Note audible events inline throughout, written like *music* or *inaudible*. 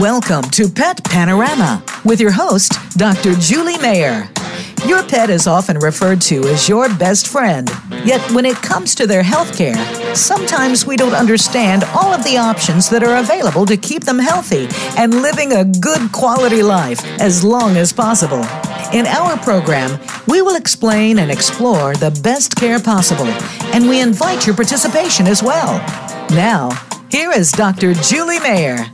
Welcome to Pet Panorama with your host, Dr. Julie Mayer. Your pet is often referred to as your best friend. Yet when it comes to their health care, sometimes we don't understand all of the options that are available to keep them healthy and living a good quality life as long as possible. In our program, we will explain and explore the best care possible, and we invite your participation as well. Now, here is Dr. Julie Mayer.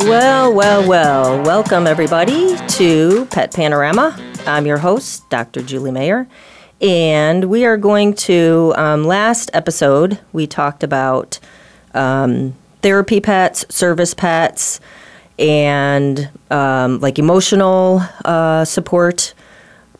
Well, well, well. Welcome, everybody, to Pet Panorama. I'm your host, Dr. Julie Mayer. And we are going to, um, last episode, we talked about um, therapy pets, service pets, and um, like emotional uh, support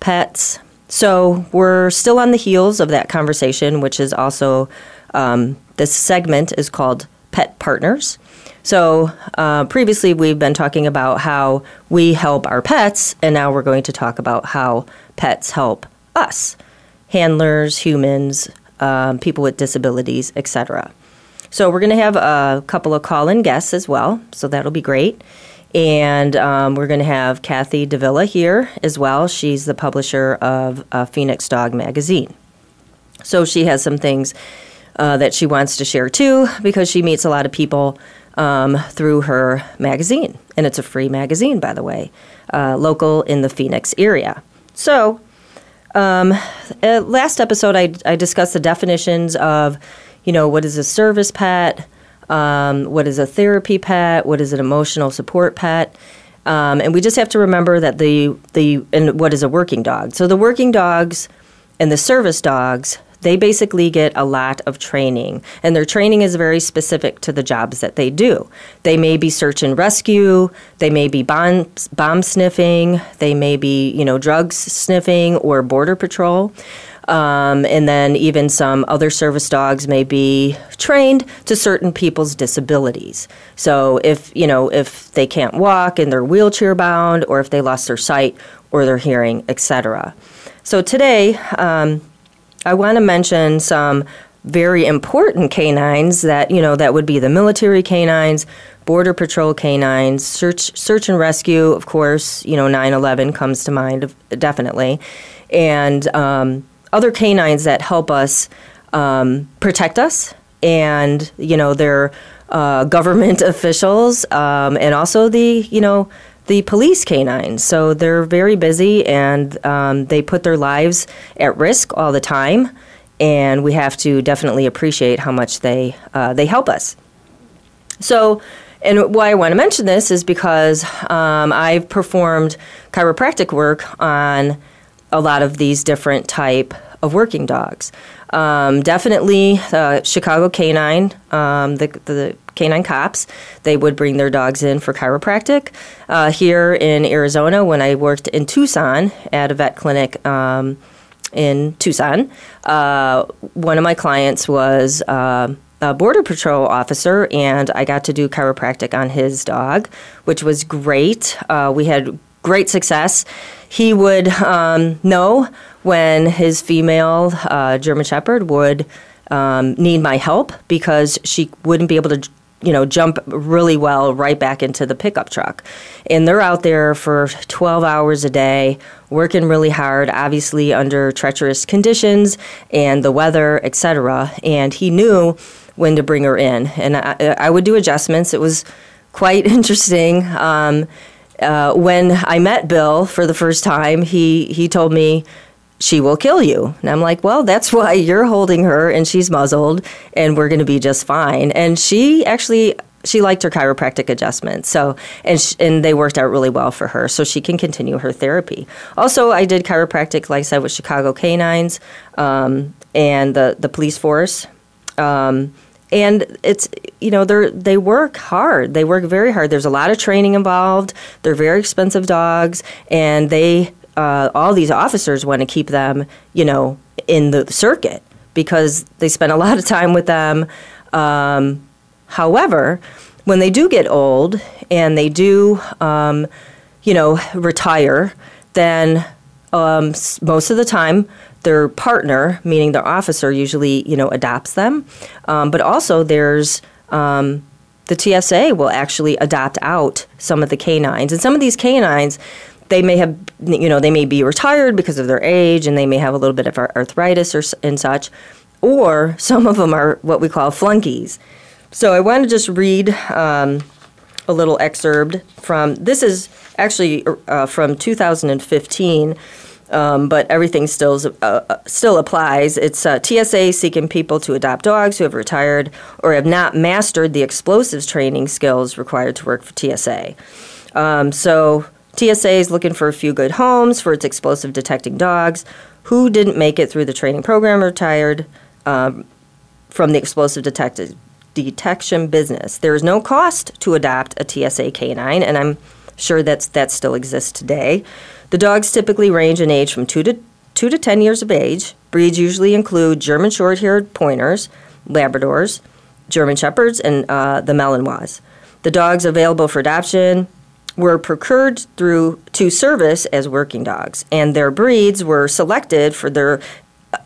pets. So we're still on the heels of that conversation, which is also, um, this segment is called Pet Partners. So, uh, previously we've been talking about how we help our pets, and now we're going to talk about how pets help us handlers, humans, um, people with disabilities, etc. So, we're going to have a couple of call in guests as well, so that'll be great. And um, we're going to have Kathy Davila here as well. She's the publisher of uh, Phoenix Dog Magazine. So, she has some things uh, that she wants to share too because she meets a lot of people um, through her magazine. And it's a free magazine, by the way, uh, local in the Phoenix area. So, um, uh, last episode, I, I, discussed the definitions of, you know, what is a service pet, um, what is a therapy pet, what is an emotional support pet. Um, and we just have to remember that the, the, and what is a working dog. So the working dogs and the service dogs they basically get a lot of training, and their training is very specific to the jobs that they do. They may be search and rescue, they may be bomb, bomb sniffing, they may be, you know, drugs sniffing or border patrol. Um, and then even some other service dogs may be trained to certain people's disabilities. So if you know if they can't walk and they're wheelchair bound, or if they lost their sight or their hearing, etc. So today, um, I want to mention some very important canines that you know that would be the military canines, border patrol canines, search search and rescue. Of course, you know 9/11 comes to mind definitely, and um, other canines that help us um, protect us, and you know they're uh, government *laughs* officials, um, and also the you know the police canines. So they're very busy and um, they put their lives at risk all the time. And we have to definitely appreciate how much they uh, they help us. So, and why I want to mention this is because um, I've performed chiropractic work on a lot of these different type of working dogs. Um, definitely, uh, Chicago Canine, um, the, the canine cops, they would bring their dogs in for chiropractic. Uh, here in Arizona, when I worked in Tucson at a vet clinic um, in Tucson, uh, one of my clients was uh, a border patrol officer, and I got to do chiropractic on his dog, which was great. Uh, we had great success. He would um, know when his female uh, German Shepherd would um, need my help because she wouldn't be able to you know jump really well right back into the pickup truck. And they're out there for 12 hours a day working really hard obviously under treacherous conditions and the weather etc and he knew when to bring her in. And i, I would do adjustments. It was quite *laughs* interesting. Um, uh, when i met bill for the first time he, he told me she will kill you. And I'm like, well, that's *laughs* why you're holding her and she's muzzled and we're going to be just fine. And she actually she liked her chiropractic adjustments. So and sh- and they worked out really well for her so she can continue her therapy. Also, I did chiropractic like I said with Chicago Canines um, and the the police force. Um, and it's you know they they work hard. They work very hard. There's a lot of training involved. They're very expensive dogs, and they uh, all these officers want to keep them you know in the circuit because they spend a lot of time with them. Um, however, when they do get old and they do, um, you know, retire, then um, most of the time their partner, meaning their officer, usually you know adopts them. Um, but also there's um, the TSA will actually adopt out some of the canines, and some of these canines they may have you know they may be retired because of their age and they may have a little bit of arthritis or and such or some of them are what we call flunkies so i want to just read um, a little excerpt from this is actually uh, from 2015 um, but everything still uh, uh, still applies. It's uh, TSA seeking people to adopt dogs who have retired or have not mastered the explosives training skills required to work for TSA. Um, so TSA is looking for a few good homes for its explosive detecting dogs who didn't make it through the training program or retired um, from the explosive detection business. There is no cost to adopt a TSA canine, and I'm sure that's, that still exists today. The dogs typically range in age from 2 to, 2 to 10 years of age. Breeds usually include German short haired pointers, Labradors, German Shepherds, and uh, the Malinois. The dogs available for adoption were procured through to service as working dogs, and their breeds were selected for their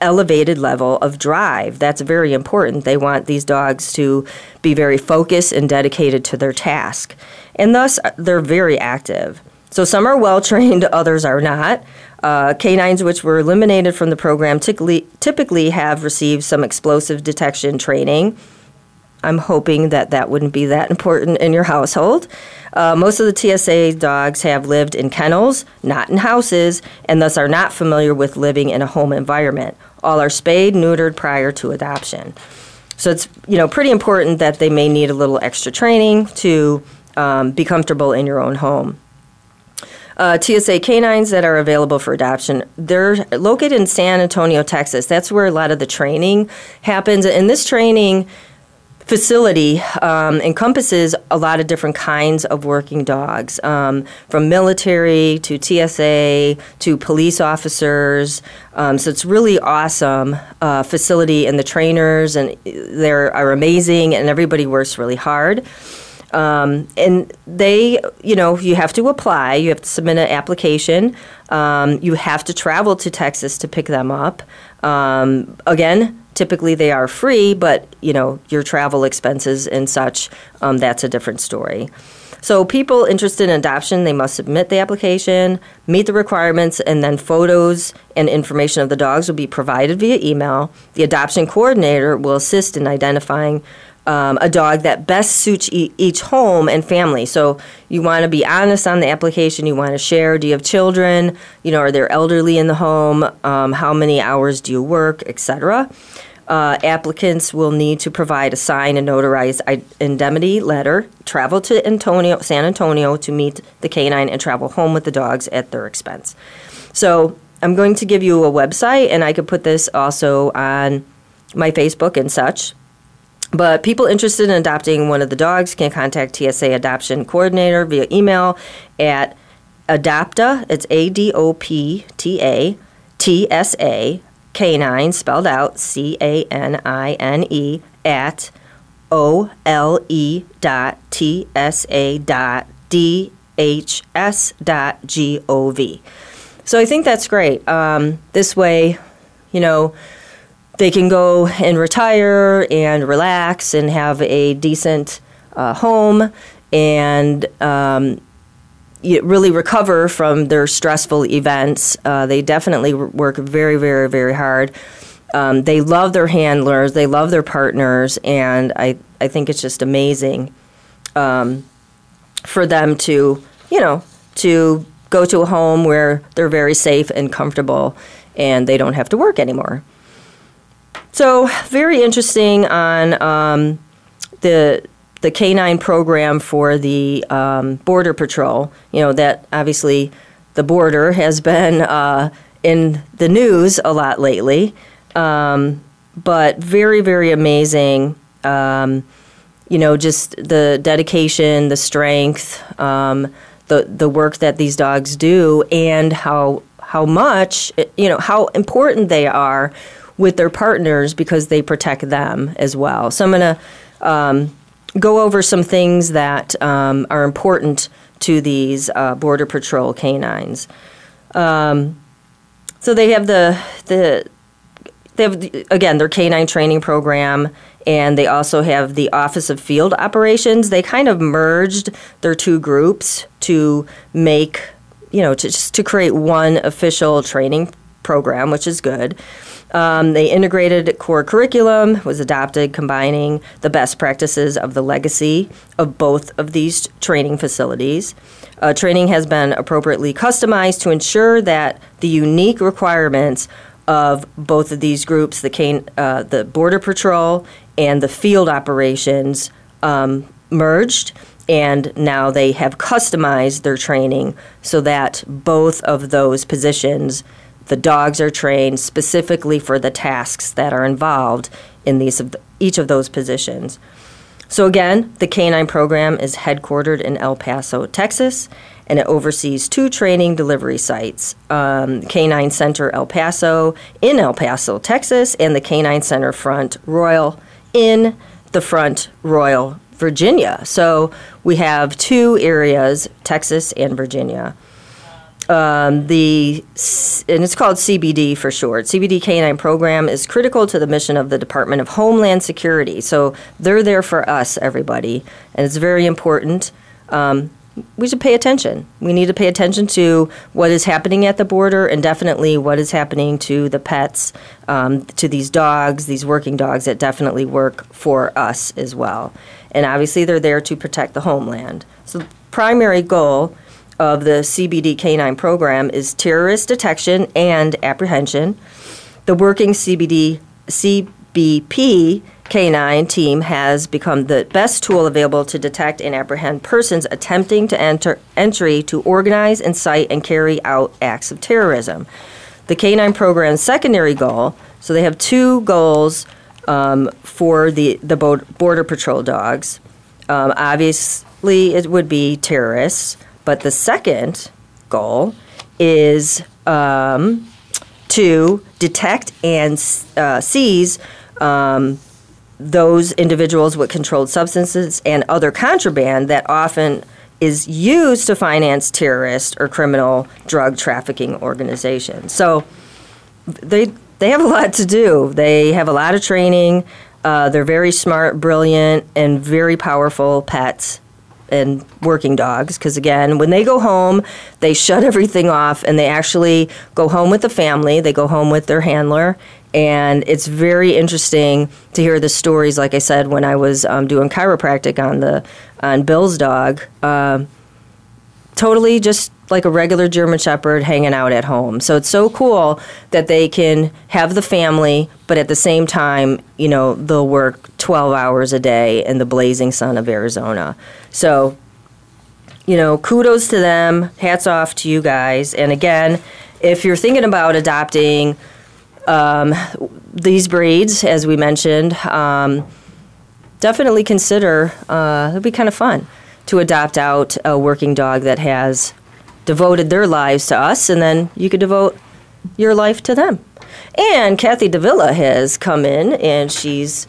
elevated level of drive. That's very important. They want these dogs to be very focused and dedicated to their task, and thus uh, they're very active. So some are well trained, *laughs* others are not. Uh, canines which were eliminated from the program typically, typically have received some explosive detection training. I'm hoping that that wouldn't be that *laughs* important in your household. Uh, most of the TSA dogs have lived in kennels, not in houses, and thus are not familiar with living in a home environment. All are spayed, neutered prior to adoption. So it's you know pretty important that they may need a little extra training to um, be comfortable in your own home. Uh, TSA canines that are available for adoption. They're located in San Antonio, Texas. That's where a lot of the training happens. And this training facility um, encompasses a lot of different kinds of working dogs, um, from military to TSA to police officers. Um, so it's really awesome uh, facility, and the trainers and they are amazing, and everybody works really hard. Um, and they, you know, you have to apply. You have to submit an application. Um, you have to travel to Texas to pick them up. Um, again, typically they are free, but you know your travel expenses and such, um, that's a different story. So people interested in adoption, they must submit the application, meet the requirements, and then photos and information of the dogs will be provided via email. The adoption coordinator will assist in identifying um, a dog that best suits e- each home and family. So you want to be honest on the application. You want to share. Do you have children? You know, are there elderly in the home? Um, how many hours do you work, etc. Uh, applicants will need to provide a signed and notarized indemnity letter, travel to Antonio, San Antonio to meet the canine, and travel home with the dogs at their expense. So I'm going to give you a website, and I could put this also on my Facebook and such. But people interested in adopting one of the dogs can contact TSA Adoption Coordinator via email at Adopta, it's A D O P T A T S A, canine, spelled out C A N I N E, at O L E dot T S A dot D H S dot G O V. So I think that's great. Um, this way, you know, they can go and retire and relax and have a decent uh, home and um, really recover from their stressful events. Uh, they definitely work very, very, very hard. Um, they love their handlers, they love their partners, and I, I think it's just amazing um, for them to, you know, to go to a home where they're very safe and comfortable and they don't have to work anymore. So very interesting on um, the the canine program for the um, border patrol. You know that obviously the border has been uh, in the news a lot lately, um, but very very amazing Um, you know, just the dedication, the strength, um, the the work that these dogs do, and how how much you know how important they are with their partners because they protect them as well. So I'm going to um, go over some things that um, are important to these uh, Border Patrol canines. Um, so they have the the they have again their canine training program, and they also have the Office of Field Operations. They kind of merged their two groups to make you know to just to create one official training program, which is good. Um, they integrated core curriculum, was adopted, combining the best practices of the legacy of both of these training facilities. Uh, training has been appropriately customized to ensure that the unique requirements of both of these groups, the, cane, uh, the Border Patrol and the field operations, um, merged. And now they have customized their training so that both of those positions the dogs are trained specifically for the tasks that are involved in these each of those positions. So again, the canine program is headquartered in El Paso, Texas, and it oversees two training delivery sites: um, Canine Center El Paso in El Paso, Texas, and the Canine Center Front Royal in the Front Royal, Virginia. So we have two areas, Texas and Virginia um, the and it's called CBD for short. CBD Canine Program is critical to the mission of the Department of Homeland Security. So they're there for us, everybody, and it's very important. Um, we should pay attention. We need to pay attention to what is happening at the border, and definitely what is happening to the pets, um, to these dogs, these working dogs that definitely work for us as well. And obviously, they're there to protect the homeland. So, primary goal of the CBD canine program is terrorist detection and apprehension. The working CBD CBP canine team has become the best tool available to detect and apprehend persons attempting to enter entry to organize, incite, and carry out acts of terrorism. The canine program's secondary goal, so they have two goals um, for the, the Border Patrol dogs. Um, obviously, it would be terrorists. But the second goal is um, to detect and uh, seize um, those individuals with controlled substances and other contraband that often is used to finance terrorist or criminal drug trafficking organizations. So they they have a lot to do. They have a lot of training. Uh, they're very smart, brilliant, and very powerful pets and working dogs because again when they go home they shut *laughs* everything off and they actually go home with the family they go home with their handler. And it's very interesting to hear the stories like i said when i was um, doing chiropractic on the on bill's dog uh, totally just like a regular German Shepherd hanging out at home. So it's so cool that they can have the family, but at the same time, you know, they'll work 12 hours a day in the blazing sun of Arizona. So, you know, kudos to them. Hats off to you guys. And again, if you're thinking about adopting um, these breeds, as we mentioned, um, definitely consider, uh, it'll be kind of fun to adopt out a working dog that has devoted their lives to us, and then you could devote your life to them. And Kathy Davila has come in, and she's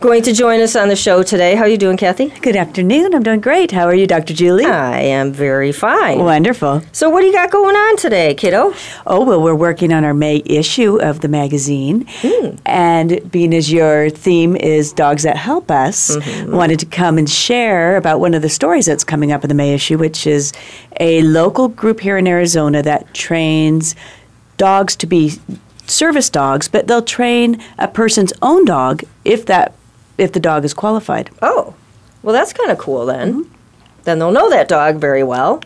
going to join us on the show today. How are you doing, Kathy? Good afternoon. I'm doing great. How are you, Dr. Julie? I am very fine. Wonderful. So, what do you got going on today, kiddo? Oh, well, we're working on our May issue of the magazine. Mm. And being as your theme is Dogs That Help Us, mm-hmm. wanted to come and share about one of the stories that's coming up in the May issue, which is a local group here in Arizona that trains dogs to be service dogs, but they'll train a person's own dog if that if the dog is qualified. Oh, well, that's kind of cool then. Mm-hmm. Then they'll know that dog very well.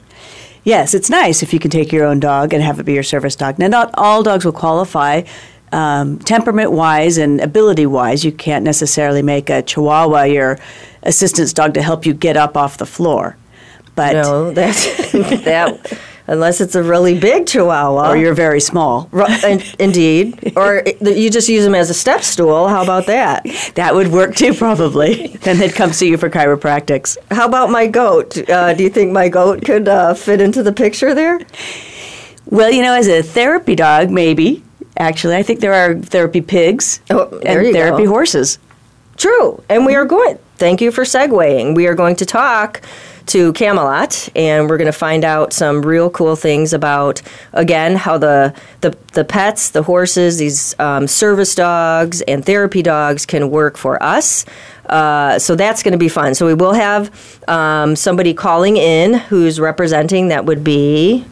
Yes, it's nice if you can take your own dog and have it be your service dog. Now, not all dogs will qualify. Um, temperament wise and ability wise, you can't necessarily make a Chihuahua your assistance dog to help you get up off the floor. But no, that *laughs* that unless it's a really big Chihuahua. Or you're very small. Indeed. *laughs* Or you just use them as a step stool. How about that? That would work too, probably. *laughs* then they'd come see you for chiropractics. How about my goat? Uh, do you think my goat could uh, fit into the picture there? Well, you know, as a therapy dog, maybe. Actually, I think there are therapy pigs Oh, and therapy go. horses. True. And we are going, thank you for segueing. We are going to talk to Camelot and we're going to find out some real cool things about, again, how the, the, the pets, the horses, these um, service dogs and therapy dogs can work for us. Uh, so that's going to be fun. So we will have um, somebody calling in who's representing. That would be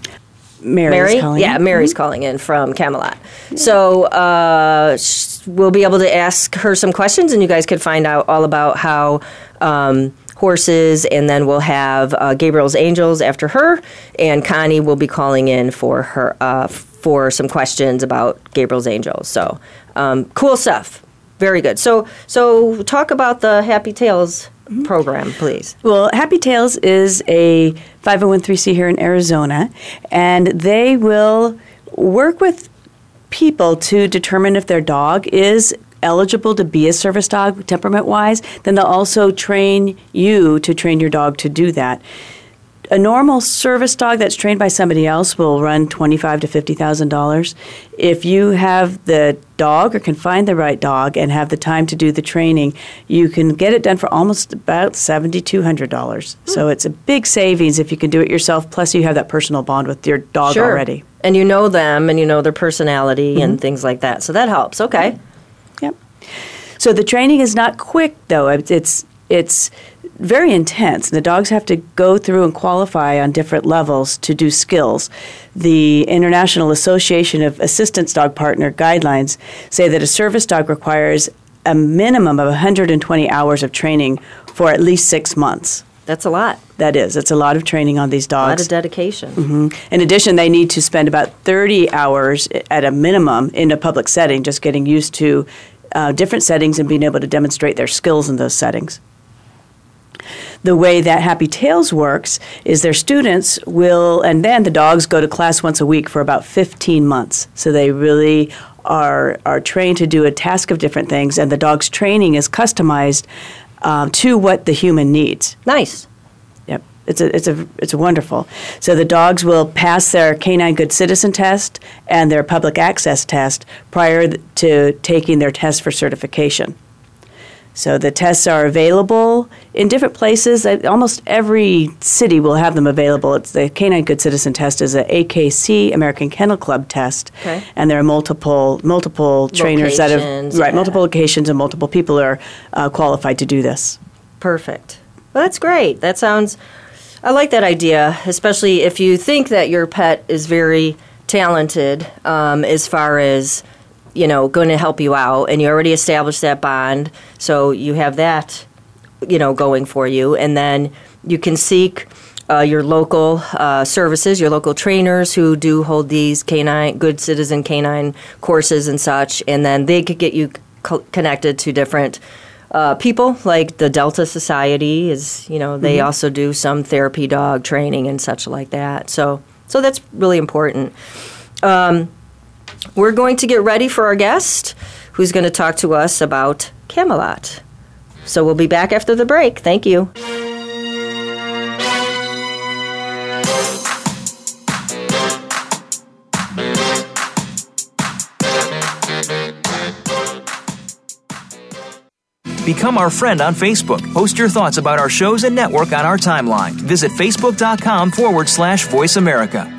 Mary's Mary? calling. Yeah, Mary's calling in from Camelot. So uh, sh- we'll be able to ask her some questions, and you guys could find out all about how um, horses, and then we'll have uh, Gabriel's Angels after her, and Connie will be calling in for her uh, for some questions about Gabriel's Angels. So um, cool stuff. Very good. So so talk about the Happy Tales program, please. Well, Happy Tales is a 501c here in Arizona, and they will work with people to determine if their dog is eligible to be a service dog temperament wise. Then they'll also train you to train your dog to do that. A normal service dog that's trained by somebody else will run twenty-five to fifty thousand dollars. If you have the dog or can find the right dog and have the time to do the training, you can get it done for almost about seventy-two hundred dollars. Hmm. So it's a big savings if you can do it yourself. Plus, you have that personal bond with your dog already. And you know them, and you know their personality and mm-hmm. things like that. So that helps. Okay. Yep. So the training is not quick, though. It's it's, very intense. The dogs have to go through and qualify on different levels to do skills. The International Association of Assistance Dog Partner guidelines say that a service dog requires a minimum of 120 hours of training for at least six months. That's a lot. That is, it's a lot of training on these dogs. A lot of dedication. Mhm. In addition, they need to spend about 30 hours at a minimum in a public setting, just getting used to uh, different settings and being able to demonstrate their skills in those settings. The way that Happy Tales works is their students will, and then the dogs go to class once a week for about 15 months. So they really are, are trained to do a task of different things, and the dog's training is customized um, to what the human needs. Nice. It's a, it's a, it's a wonderful. So the dogs will pass their canine good citizen test and their public access test prior to taking their test for certification. So the tests are available in different places. Almost every city will have them available. It's the Canine Good Citizen Test is a AKC American Kennel Club test, Okay. and there are multiple multiple trainers that have right yeah. multiple locations and multiple people are uh, qualified to do this. Perfect. Well, that's great. That sounds. I like that idea, especially if you think that your pet is very talented um, as far as you know going to help you out, and you already established that bond, so you have that you know going for you, and then you can seek. Uh, your local uh, services, your local trainers who do hold these canine, good citizen canine courses and such, and then they could get you co- connected to different uh, people like the Delta Society is, you know, they also do some therapy dog training and such like that. So, so that's really important. Um, we're going to get ready for our guest, who's going to talk to us about Camelot. So we'll be back after the break. Thank you. Become our friend on Facebook. Post your thoughts about our shows and network on our timeline. Visit facebook.com forward slash voice America.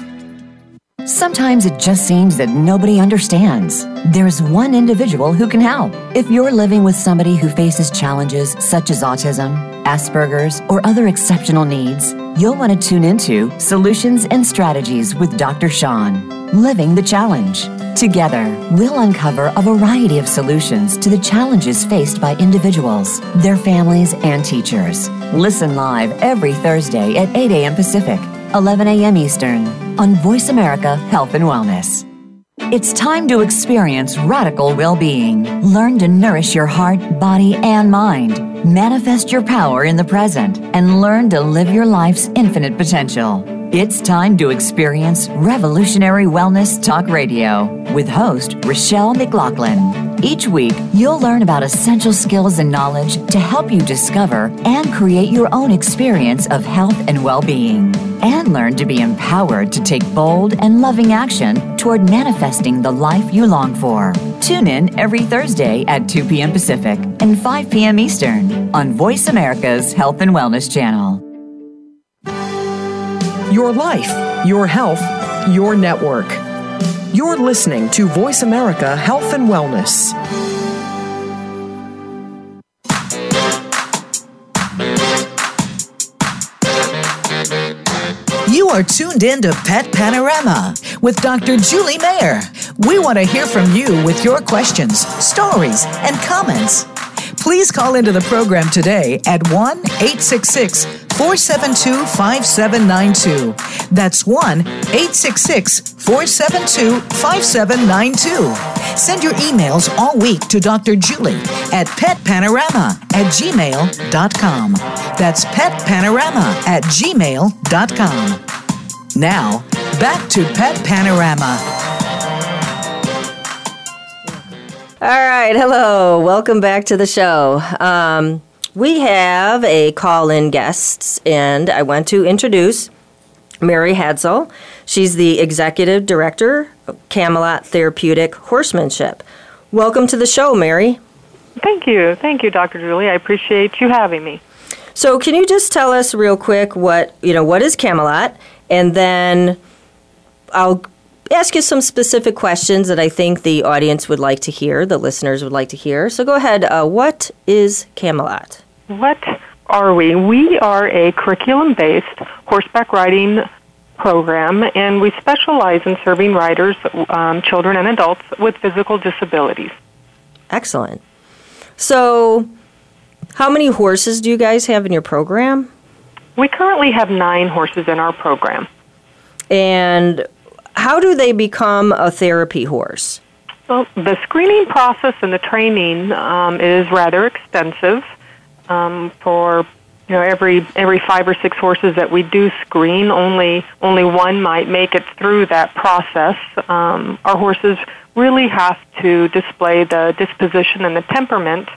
Sometimes it just seems that nobody understands. There's one individual who can help. If you're living with somebody who faces challenges such as autism, Asperger's, or other exceptional needs, you'll want to tune into Solutions and Strategies with Dr. Sean, Living the Challenge. Together, we'll uncover a variety of solutions to the challenges faced by individuals, their families, and teachers. Listen live every Thursday at 8 a.m. Pacific, 11 a.m. Eastern on Voice America Health and Wellness. It's time to experience radical well being. Learn to nourish your heart, body, and mind. Manifest your power in the present and learn to live your life's infinite potential. It's time to experience Revolutionary Wellness Talk Radio with host Rochelle McLaughlin. Each week, you'll learn about essential skills and knowledge to help you discover and create your own experience of health and well being. And learn to be empowered to take bold and loving action toward manifesting the life you long for. Tune in every Thursday at 2 p.m. Pacific and 5 p.m. Eastern on Voice America's Health and Wellness Channel. Your life, your health, your network. You're listening to Voice America Health and Wellness. You are tuned in to Pet Panorama with Dr. Julie Mayer. We want to hear from you with your questions, stories, and comments. Please call into the program today at 1 866 472 5792. That's 1 866 472 5792. Send your emails all week to Dr. Julie at petpanorama at gmail.com. That's petpanorama at gmail.com. Now, back to Pet Panorama. All right, hello, welcome back to the show. Um, we have a call in guest, and I want to introduce Mary Hadsell. She's the executive director of Camelot Therapeutic Horsemanship. Welcome to the show, Mary. Thank you. Thank you, Dr. Julie. I appreciate you having me. So, can you just tell us real quick what, you know, what is Camelot? And then I'll ask you some specific questions that I think the audience would like to hear, the listeners would like to hear. So, go ahead. Uh, what is Camelot? What are we? We are a curriculum based horseback riding program, and we specialize in serving riders, um, children, and adults with physical disabilities. Excellent. So, how many horses do you guys have in your program? We currently have nine horses in our program. And how do they become a therapy horse? Well, the screening process and the training um, is rather extensive. Um, for you know every every five or six horses that we do screen, only only one might make it through that process. Um, our horses really have to display the disposition and the temperament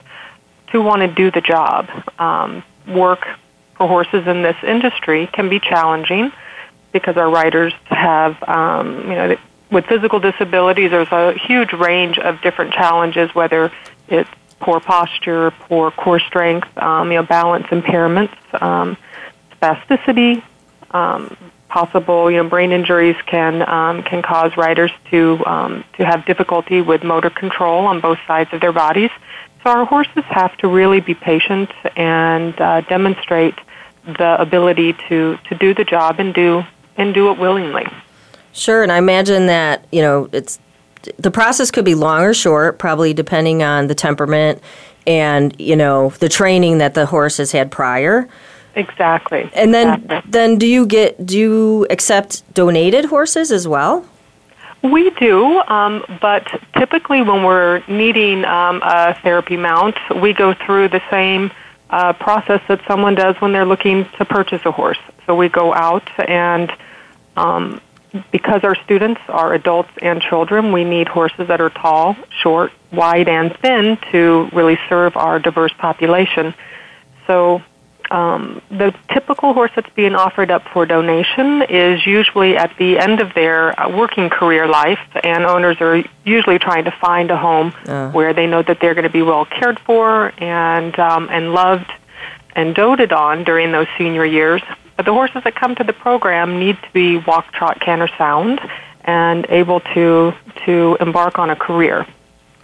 to want to do the job. Um, work for horses in this industry can be challenging because our riders have, um, you know, with physical disabilities, there's a huge range of different challenges, whether it's poor posture, poor core strength, um, you know, balance impairments, um, spasticity, um, possible, you know, brain injuries can um, can cause riders to um, to have difficulty with motor control on both sides of their bodies. So our horses have to really be patient and uh, demonstrate the ability to to do the job and do and do it willingly. Sure, and I imagine that you know it's the process could be long or short, probably depending on the temperament and you know the training that the horse has had prior. Exactly. And then exactly. then do you get do you accept donated horses as well? We do, um, but typically when we're needing um, a therapy mount, we go through the same uh, process that someone does when they're looking to purchase a horse. So we go out and um, because our students are adults and children, we need horses that are tall, short, wide, and thin to really serve our diverse population. So um, the typical horse that's being offered up for donation is usually at the end of their uh, working career life, and owners are usually trying to find a home Uh. where they know that they're going to be well cared for and um, and loved and doted on during those senior years. But the horses that come to the program need to be walk, trot, canter, sound, and able to to embark on a career.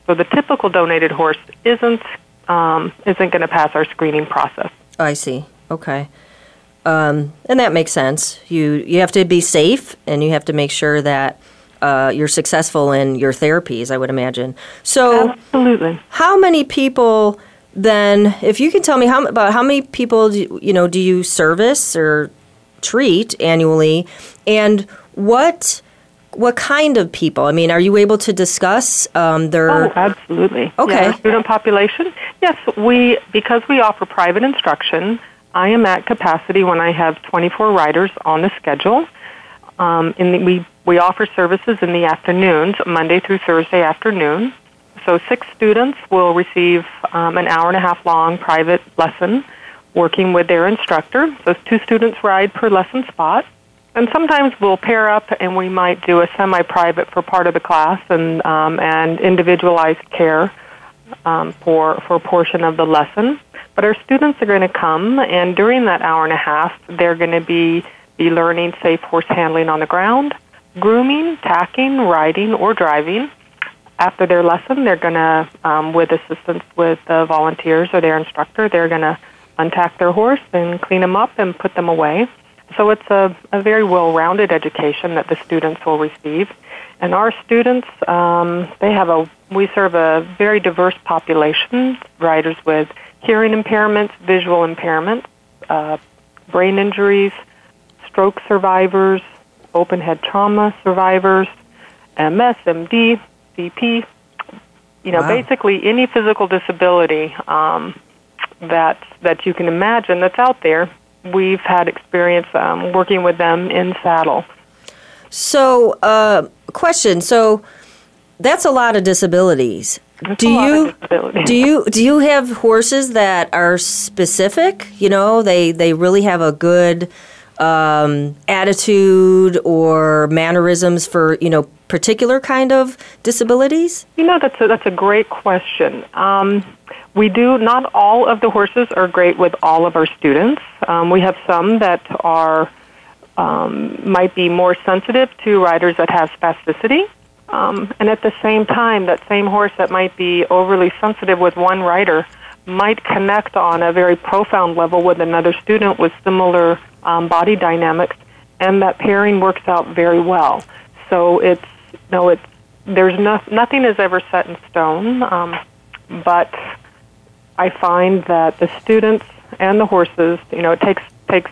So the typical donated horse isn't um, isn't going to pass our screening process. I see. Okay. Um, and that makes sense. You you have to be safe, and you have to make sure that uh, you're successful in your therapies. I would imagine. So, Absolutely. how many people then? If you can tell me how about how many people do, you- know do you service or treat annually, and what what kind of people? I mean, are you able to discuss um, their? Oh, absolutely. Okay. Yeah, student population. Yes, we because we offer private instruction. I am at capacity when I have 24 riders on the schedule. Um, in the, we we offer services in the afternoons, Monday through Thursday afternoon. So six students will receive um, an hour and a half long private lesson working with their instructor. So two students ride per lesson spot. And sometimes we'll pair up and we might do a semi-private for part of the class and, um, and individualized care um, for, for a portion of the lesson. But our students are going to come and during that hour and a half, they're going to be, be learning safe horse handling on the ground, grooming, tacking, riding, or driving. After their lesson, they're going to, um, with assistance with the volunteers or their instructor, they're going to untack their horse and clean them up and put them away. So it's a, a very well-rounded education that the students will receive. And our students, um, they have a, we serve a very diverse population, riders with hearing impairments, visual impairments, uh, brain injuries, stroke survivors, open head trauma survivors, MS, MD, CP, you know, wow. basically any physical disability um, that that you can imagine that's out there. We've had experience um, working with them in saddle. So, uh, question. So, that's a lot of disabilities. That's do you disabilities. do you do you have horses that are specific? You know, they they really have a good um, attitude or mannerisms for you know particular kind of disabilities? You know, that's a, that's a great question. Um, we do not all of the horses are great with all of our students. Um, we have some that are um, might be more sensitive to riders that have spasticity. Um, and at the same time, that same horse that might be overly sensitive with one rider might connect on a very profound level with another student with similar um, body dynamics, and that pairing works out very well. So it's no, it's there's no, nothing is ever set in stone, um, but I find that the students and the horses, you know, it takes takes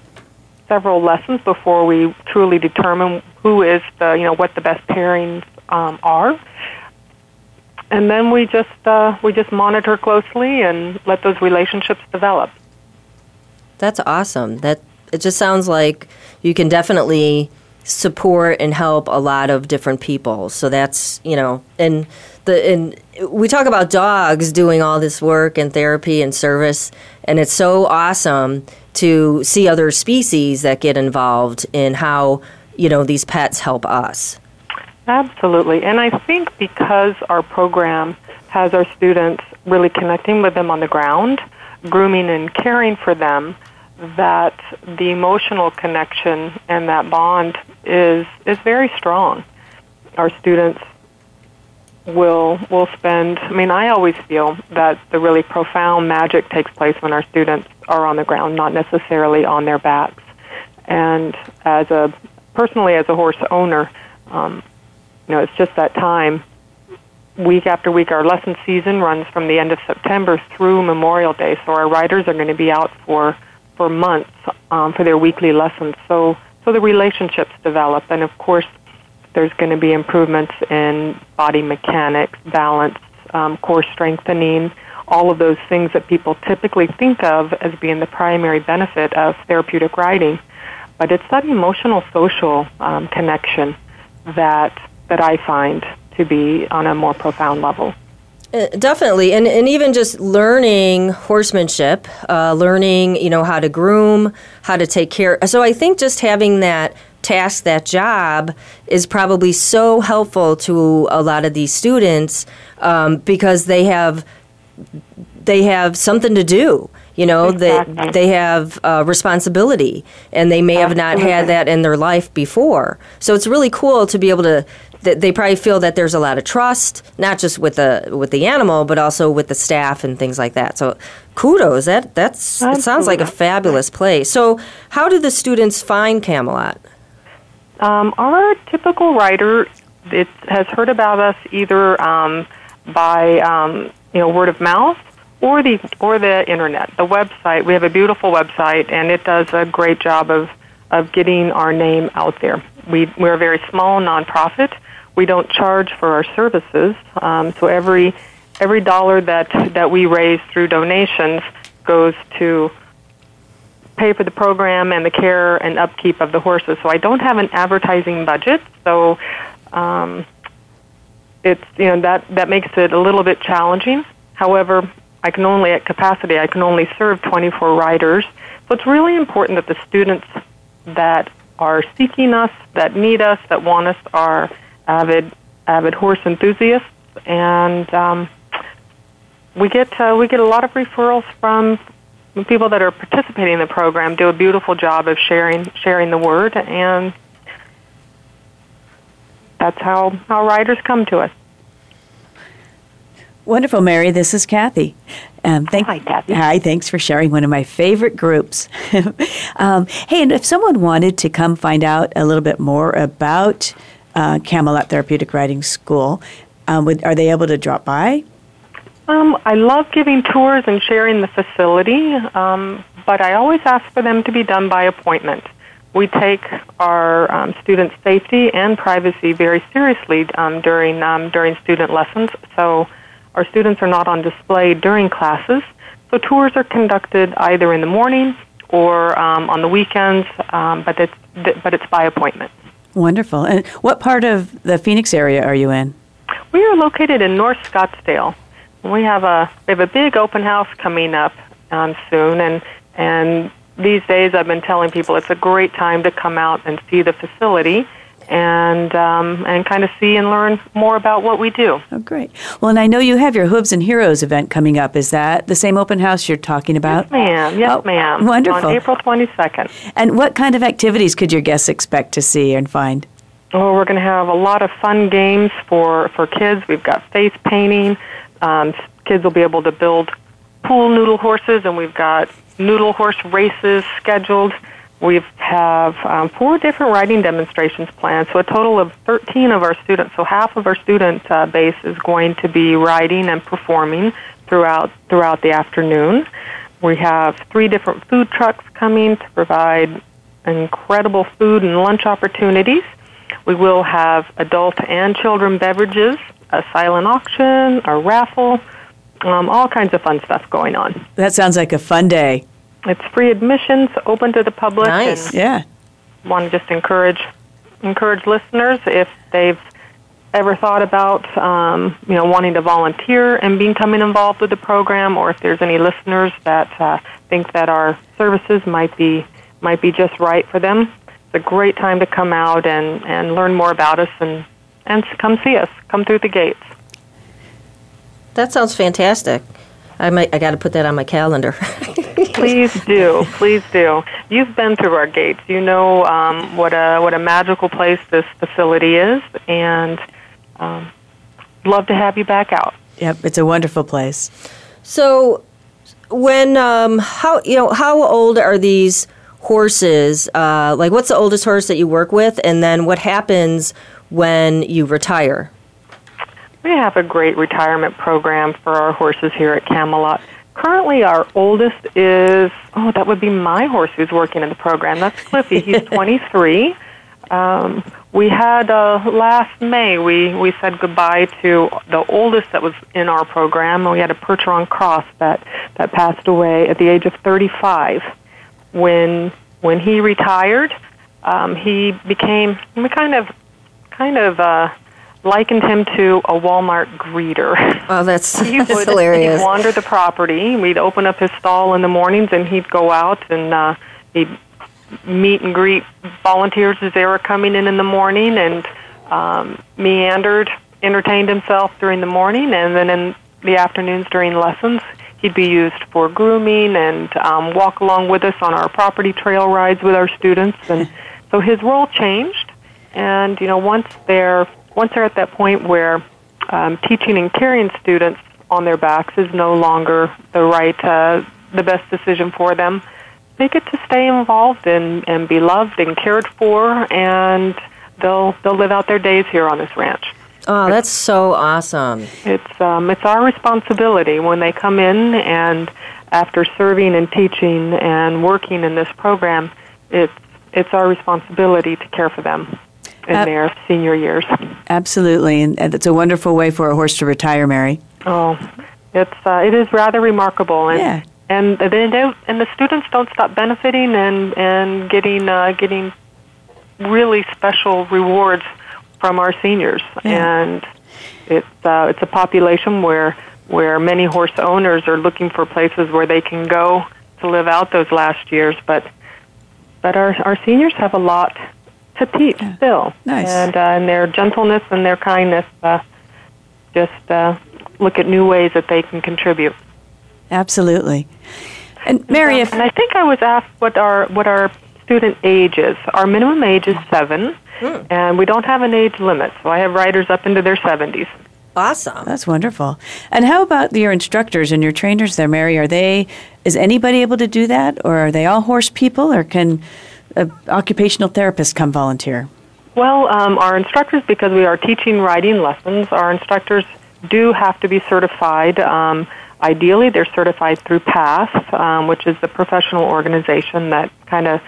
several lessons before we truly determine who is the, you know, what the best pairings um, are and then we just uh, we just monitor closely and let those relationships develop. That's awesome. That it just sounds like you can definitely support and help a lot of different people. So that's you know, and the and we talk about dogs doing all this work and therapy and service, and it's so awesome to see other species that get involved in how you know these pets help us. Absolutely. And I think because our program has our students really connecting with them on the ground, grooming and caring for them, that the emotional connection and that bond is is very strong. Our students will will spend I mean I always feel that the really profound magic takes place when our students are on the ground, not necessarily on their backs. And as a personally as a horse owner, um, you know, it's just that time. Week after week, our lesson season runs from the end of September through Memorial Day, so our riders are going to be out for for months um, for their weekly lessons. So, so the relationships develop, and of course, there's going to be improvements in body mechanics, balance, um, core strengthening, all of those things that people typically think of as being the primary benefit of therapeutic riding. But it's that emotional, social um, connection that that I find to be on a more profound level. Uh, definitely, and and even just learning horsemanship, uh, learning you know how to groom, how to take care. So I think just having that task, that job, is probably so helpful to a lot of these students um, because they have they have something to do. You know, exactly. they they have uh, responsibility, and they may Absolutely. have not had that in their life before. So it's really cool to be able to. They probably feel that there's a lot of trust, not just with the with the animal, but also with the staff and things like that. So, kudos. That that's it sounds like a fabulous place. So, how do the students find Camelot? Um, our typical writer it has heard about us either um, by um, you know word of mouth or the or the internet. The website we have a beautiful website and it does a great job of of getting our name out there. We we're a very small nonprofit. We don't charge for our services, um, so every every dollar that that we raise through donations goes to pay for the program and the care and upkeep of the horses. So I don't have an advertising budget. So um, it's you know that that makes it a little bit challenging. However, I can only at capacity I can only serve 24 riders. So it's really important that the students that are seeking us, that need us, that want us, are avid avid horse enthusiasts, and um, we get uh, we get a lot of referrals from people that are participating in the program. Do a beautiful job of sharing sharing the word, and that's how how riders come to us. Wonderful, Mary. This is Kathy. Um, thank, hi, Kathy. Hi, thanks for sharing one of my favorite groups. *laughs* um, hey, and if someone wanted to come find out a little bit more about uh, Camelot Therapeutic Riding School, um, would, are they able to drop by? Um, I love giving tours and sharing the facility, um, but I always ask for them to be done by appointment. We take our um, student safety and privacy very seriously um, during um, during student lessons. So our students are not on display during classes. So tours are conducted either in the morning or um, on the weekends, but it's but it's by appointment. Wonderful. And what part of the Phoenix area are you in? We are located in North Scottsdale. We have a we have a big open house coming up um, soon, and and these days I've been telling people it's a great time to come out and see the facility and um, and kind of see and learn more about what we do. Oh, great! Well, and I know you have your Hooves and Heroes event coming up. Is that the same open house you're talking about? Yes, ma'am. Yes, oh, ma'am. Wonderful. On April 22nd. And what kind of activities could your guests expect to see and find? Oh, we're going to have a lot of fun games for for kids. We've got face painting. Um, kids will be able to build pool noodle horses, and we've got noodle horse races scheduled. We have um, four different writing demonstrations planned, so a total of 13 of our students. So half of our student uh, base is going to be writing and performing throughout throughout the afternoon. We have three different food trucks coming to provide incredible food and lunch opportunities. We will have adult and children beverages a silent auction, a raffle, um, all kinds of fun stuff going on. That sounds like a fun day. It's free admissions, open to the public. Nice, yeah. Want to just encourage encourage listeners if they've ever thought about um, you know wanting to volunteer and becoming involved with the program, or if there's any listeners that uh, think that our services might be might be just right for them. It's a great time to come out and, and learn more about us and and come see us. Come through the gates. That sounds fantastic. I might. I got to put that on my calendar. *laughs* please do. Please do. You've been through our gates. You know um, what a what a magical place this facility is, and um, love to have you back out. Yep, it's a wonderful place. So, when um, how you know how old are these horses? Uh, like, what's the oldest horse that you work with, and then what happens when you retire? We have a great retirement program for our horses here at Camelot. Currently, our oldest is, oh, that would be my horse who's working in the program. That's Cliffy. He's *laughs* 23. Um, we had uh, last May, we, we said goodbye to the oldest that was in our program. and We had a Percheron Cross that, that passed away at the age of 35. When, when he retired, um, he became, we kind of kind of uh, likened him to a Walmart greeter. *laughs* Oh, that's, he *laughs* that's would, hilarious. He'd wander the property. We'd open up his stall in the mornings, and he'd go out and uh, he'd meet and greet volunteers as they were coming in in the morning, and um, meandered, entertained himself during the morning, and then in the afternoons during lessons, he'd be used for grooming and um, walk along with us on our property trail rides with our students, and *laughs* so his role changed and you know, once they're once they're at that point where um, teaching and carrying students on their backs is no longer the right, uh, the best decision for them, they get to stay involved and, and be loved and cared for, and they'll they'll live out their days here on this ranch. Oh, that's so awesome! It's um, it's our responsibility when they come in and after serving and teaching and working in this program, it's it's our responsibility to care for them in uh, their senior years. Absolutely, and it's a wonderful way for a horse to retire, Mary. Oh, it's uh, it is rather remarkable, and yeah. and they don't, and the students don't stop benefiting and and getting uh, getting really special rewards from our seniors, Yeah. and it's uh, it's a population where where many horse owners are looking for places where they can go to live out those last years, but but our our seniors have a lot to teach still, Nice. and uh, and their gentleness and their kindness uh, just uh, look at new ways that they can contribute. Absolutely. And Mary, if And I think I was asked what our what our student age is. Our minimum age is seven, and we don't have an age limit. So I have riders up into their seventies. Awesome. That's wonderful. And how about your instructors and your trainers there, Mary? Are they, is anybody able to do that? Or are they all horse people? Or can occupational therapists come volunteer? Well, um, our instructors, because we are teaching riding lessons, our instructors do have to be certified. Um, ideally, they're certified through PATH, um, which is the professional organization that kind of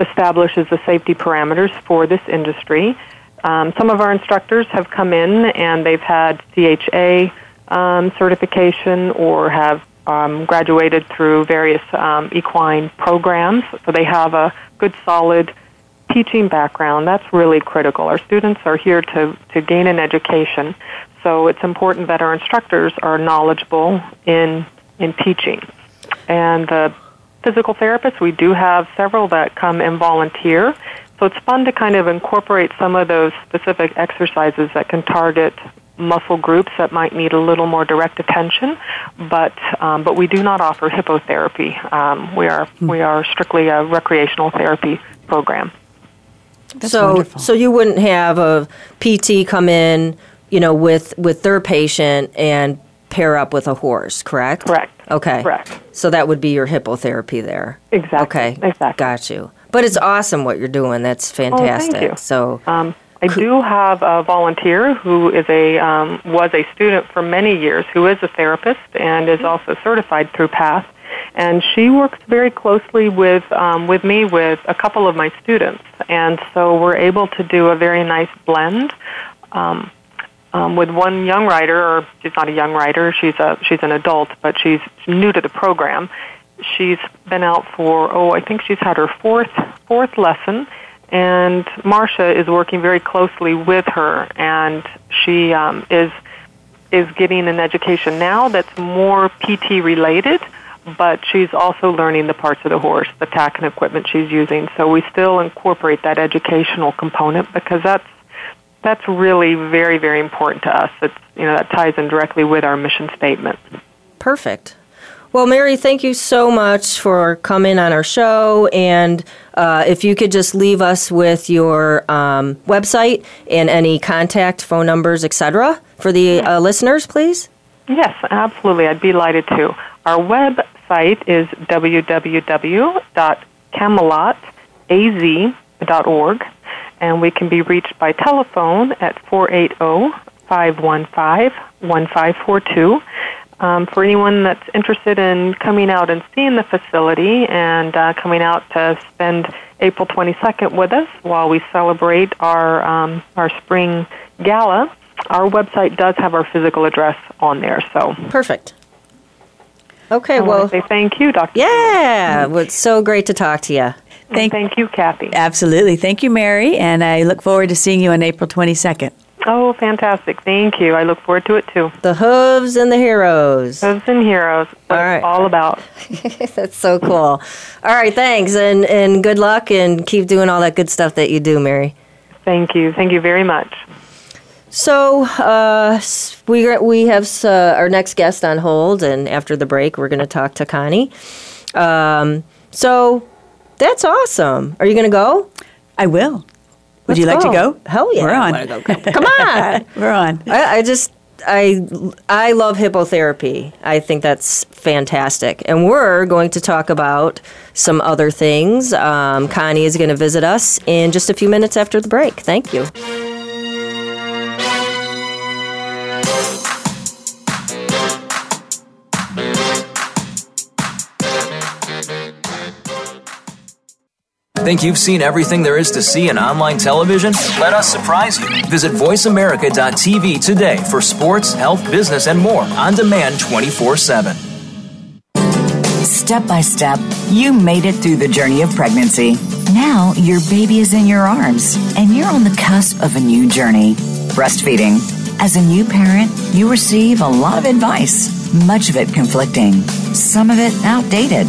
establishes the safety parameters for this industry. Um, some of our instructors have come in and they've had CHA um, certification or have um, graduated through various um, equine programs, so they have a good solid teaching background. That's really critical. Our students are here to, to gain an education, so it's important that our instructors are knowledgeable in, in teaching. And the physical therapists, we do have several that come and volunteer. So it's fun to kind of incorporate some of those specific exercises that can target muscle groups that might need a little more direct attention, but um, but we do not offer hippotherapy. Um, we are we are strictly a recreational therapy program. That's so wonderful. so you wouldn't have a PT come in, you know, with with their patient and pair up with a horse, correct? Correct. Okay. Correct. So that would be your hippotherapy there. Exactly. Okay. Exactly. Got you. But it's awesome what you're doing. That's fantastic. Oh, thank fantastic. you. So Um, I do have a volunteer who is a um, was a student for many years, who is a therapist and is also certified through PATH, and she works very closely with um, with me with a couple of my students, and so we're able to do a very nice blend. Um, um, with one young writer, or she's not a young writer, she's a she's an adult, but she's new to the program. She's been out for oh, I think she's had her fourth fourth lesson, and Marcia is working very closely with her, and she um, is is getting an education now that's more PT related, but she's also learning the parts of the horse, the tack and equipment she's using. So we still incorporate that educational component because that's that's really very very important to us. It's you know that ties in directly with our mission statement. perfect. Well, Mary, thank you so much for coming on our show. And uh, if you could just leave us with your um, website and any contact, phone numbers, etc., for the uh, listeners, please. Yes, absolutely. I'd be delighted to. Our website is www.camelotaz.org, and we can be reached by telephone at oh, 480 515 1542. Um, for anyone that's interested in coming out and seeing the facility and uh, coming out to spend April 22nd with us while we celebrate our um, our spring gala, our website does have our physical address on there. So Perfect. Okay, I well, want to say thank you, Dr. yeah, well, it's so great to talk to you. Thank, Thank you, Kathy. absolutely. Thank you, Mary. And I look forward to seeing you on April 22nd. Oh, fantastic. Thank you. I look forward to it too. The hooves and the heroes. Hooves and Heroes. What All right. it's all about. *laughs* That's so cool. All right, thanks, and and good luck, and keep doing all that good stuff that you do, Mary. Thank you. Thank you very much. So uh, we we have uh, our next guest on hold, and after the break, we're going to talk to Connie. Um, so that's awesome. Are you going to go? I will. Would Let's you like to go? Hell yeah! We're on. go. Come, come on. *laughs* We're on. I, I just I I love hippotherapy. I think that's fantastic, and we're going to talk about some other things. Um, Connie is going to visit us in just a few minutes after the break. Thank you. Think you've seen everything there is to see in online television? Let us surprise you. Visit VoiceAmerica.tv today for sports, health, business, and more on demand 24 7. Step by step, you made it through the journey of pregnancy. Now your baby is in your arms, and you're on the cusp of a new journey breastfeeding. As a new parent, you receive a lot of advice, much of it conflicting, some of it outdated.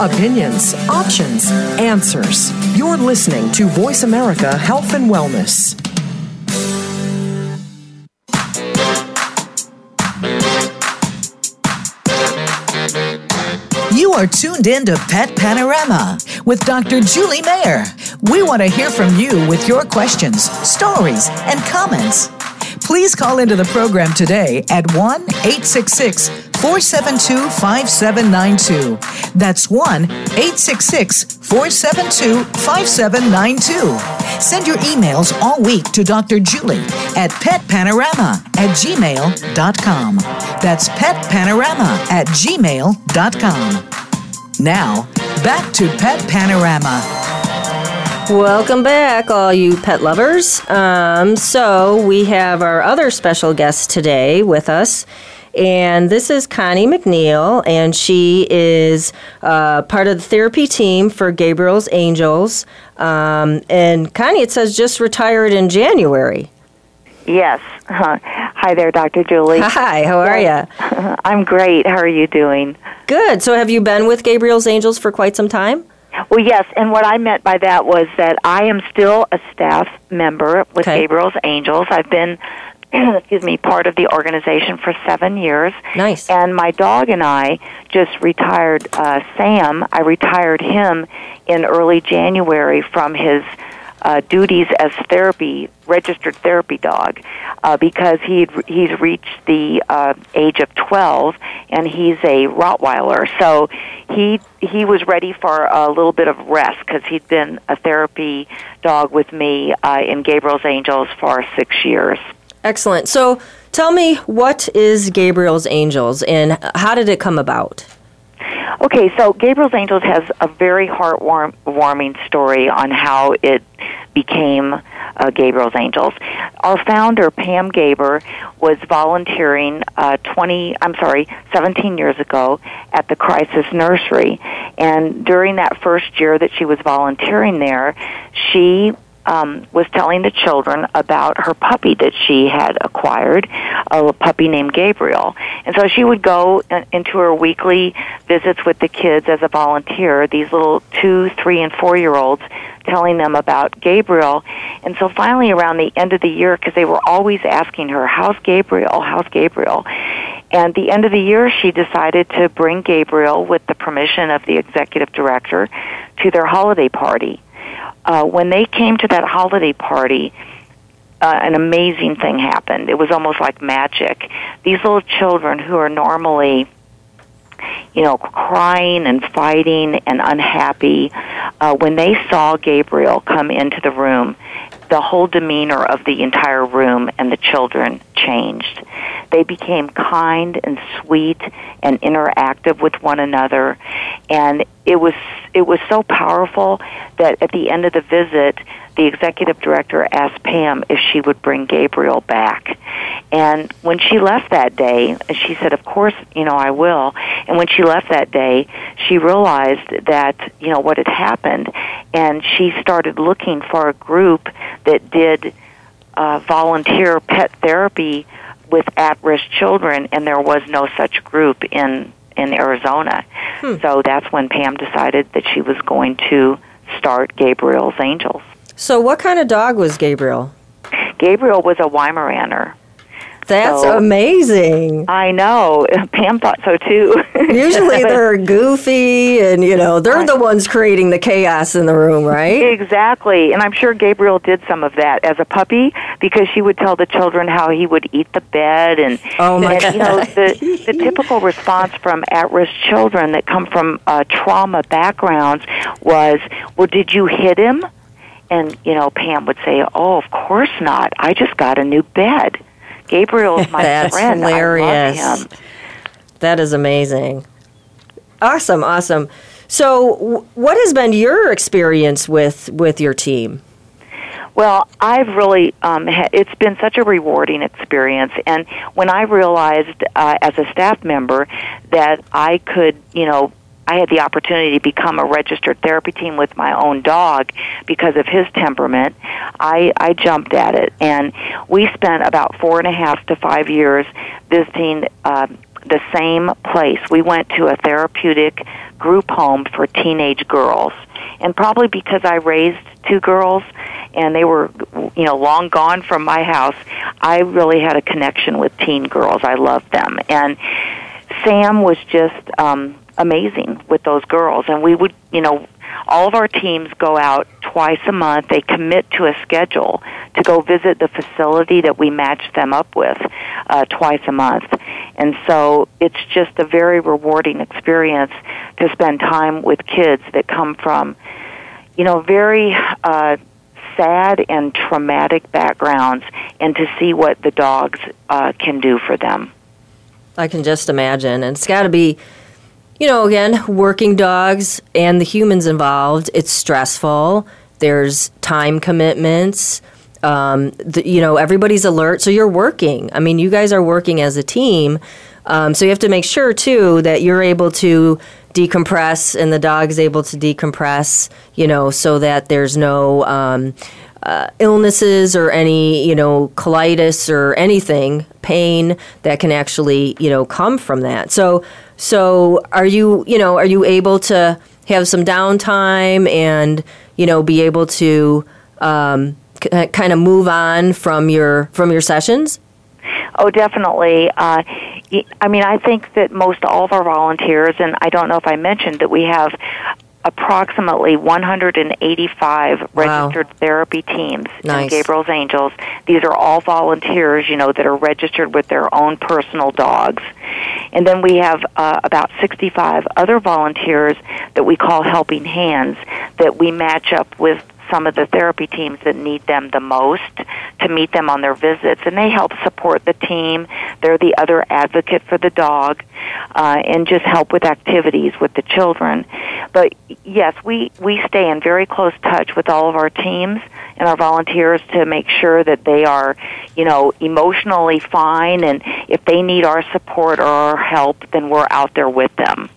Opinions, options, answers. You're listening to Voice America Health and Wellness. You are tuned in to Pet Panorama with Dr. Julie Mayer. We want to hear from you with your questions, stories, and comments. Please call into the program today at 1 866 472 5792. That's 1 866 472 5792. Send your emails all week to Dr. Julie at petpanorama at gmail.com. That's petpanorama at gmail.com. Now, back to Pet Panorama. Welcome back, all you pet lovers. Um, so, we have our other special guest today with us. And this is Connie McNeil, and she is uh, part of the therapy team for Gabriel's Angels. Um, and Connie, it says just retired in January. Yes. Hi there, Dr. Julie. *laughs* Hi, how are you? *laughs* I'm great. How are you doing? Good. So, have you been with Gabriel's Angels for quite some time? Well, yes, and what I meant by that was that I am still a staff member with Okay. Gabriel's Angels. I've been, *clears throat* excuse me, part of the organization for seven years. Nice. And my dog and I just retired uh, Sam. I retired him in early January from his uh, duties as therapy registered therapy dog uh, because he he's reached the uh, age of 12 and he's a Rottweiler. So he he was ready for a little bit of rest because he'd been a therapy dog with me uh, in Gabriel's Angels for six years. Excellent. So, tell me, what is Gabriel's Angels and how did it come about? Okay, so Gabriel's Angels has a very heartwarming story on how it became uh, Gabriel's Angels. Our founder, Pam Gaber, was volunteering uh, 20, I'm sorry, 17 years ago at the Crisis Nursery. And during that first year that she was volunteering there, she um, was telling the children about her puppy that she had acquired, a puppy named Gabriel. And so she would go in- into her weekly visits with the kids as a volunteer, these little two, three, and four year olds, telling them about Gabriel. And so finally, around the end of the year, because they were always asking her, How's Gabriel? How's Gabriel? And the end of the year, she decided to bring Gabriel, with the permission of the executive director, to their holiday party uh, when they came to that holiday party, uh, an amazing thing happened. It was almost like magic. These little children who are normally, you know, crying and fighting and unhappy, uh, when they saw Gabriel come into the room, the whole demeanor of the entire room and the children changed. They became kind and sweet and interactive with one another, and it was it was so powerful that at the end of the visit, the executive director asked Pam if she would bring Gabriel back. And when she left that day, she said, "Of course, you know I will." And when she left that day, she realized that you know what had happened, and she started looking for a group that did uh, volunteer pet therapy with at-risk children, and there was no such group in in Arizona. Hmm. So that's when Pam decided that she was going to start Gabriel's Angels. So, what kind of dog was Gabriel? Gabriel was a Weimaraner. That's So- amazing. I know. *laughs* Pam thought so too. *laughs* Usually they're goofy and, you know, they're the ones creating the chaos in the room, right? Exactly. And I'm sure Gabriel did some of that as a puppy because she would tell the children how he would eat the bed and Oh, my and, you know the the typical response from at-risk children that come from uh, trauma backgrounds was, "Well, did you hit him?" And you know, Pam would say, "Oh, of course not. I just got a new bed." Gabriel is *laughs* my That's friend. hilarious. I love him. That is amazing. Awesome, awesome. So, w- what has been your experience with with your team? Well, I've really, um, ha- it's been such a rewarding experience. And when I realized uh, as a staff member that I could, you know, I had the opportunity to become a registered therapy team with my own dog because of his temperament. I, I jumped at it. And we spent about four and a half to five years visiting uh, the same place. We went to a therapeutic group home for teenage girls. And probably because I raised two girls and they were, you know, long gone from my house, I really had a connection with teen girls. I loved them. And Sam was just um, amazing with those girls. And we would, you know, all of our teams go out twice a month. They commit to a schedule to go visit the facility that we match them up with uh, twice a month. And so it's just a very rewarding experience to spend time with kids that come from, you know, very uh, sad and traumatic backgrounds and to see what the dogs uh, can do for them. I can just imagine. And it's got to be, you know, again, working dogs and the humans involved. It's stressful. There's time commitments. Um, the, you know, everybody's alert. So you're working. I mean, you guys are working as a team. Um, so you have to make sure, too, that you're able to decompress and the dog's able to decompress, you know, so that there's no. Um, uh, illnesses or any you know colitis or anything pain that can actually you know come from that so so are you you know are you able to have some downtime and you know be able to um, k- kind of move on from your from your sessions Oh, definitely. Uh, I mean, I think that most all of our volunteers, and I don't know if I mentioned that we have approximately 185 Wow. registered therapy teams in Gabriel's Angels. These are all volunteers, you know, that are registered with their own personal dogs. And then we have uh, about 65 other volunteers that we call helping hands that we match up with some of the therapy teams that need them the most to meet them on their visits and they help support the team. They're the other advocate for the dog uh, and just help with activities with the children. But yes we we stay in very close touch with all of our teams and our volunteers to make sure that they are you know emotionally fine and if they need our support or our help then we're out there with them.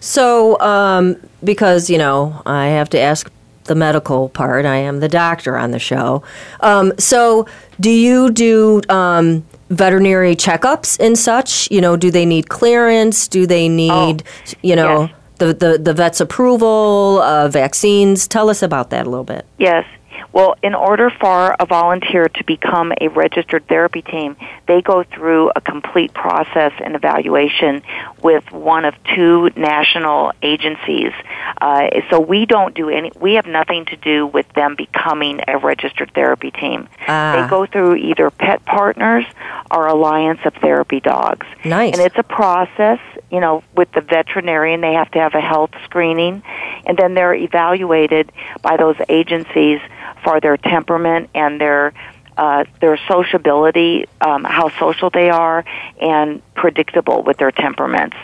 So, um, because, you know, I have to ask the medical part, I am the doctor on the show. Um, so, do you do um, veterinary checkups and such? You know, do they need clearance? Do they need, you know, yes. the, the, the vet's approval, uh, vaccines? Tell us about that a little bit. Yes. Well, in order for a volunteer to become a registered therapy team, they go through a complete process and evaluation with one of two national agencies. Uh, so we don't do any, we have nothing to do with them becoming a registered therapy team. Ah. They go through either Pet Partners or Alliance of Therapy Dogs. Nice. And it's a process, you know, with the veterinarian, they have to have a health screening, and then they're evaluated by those agencies for their temperament and their uh, their sociability, um, how social they are, and predictable with their temperaments.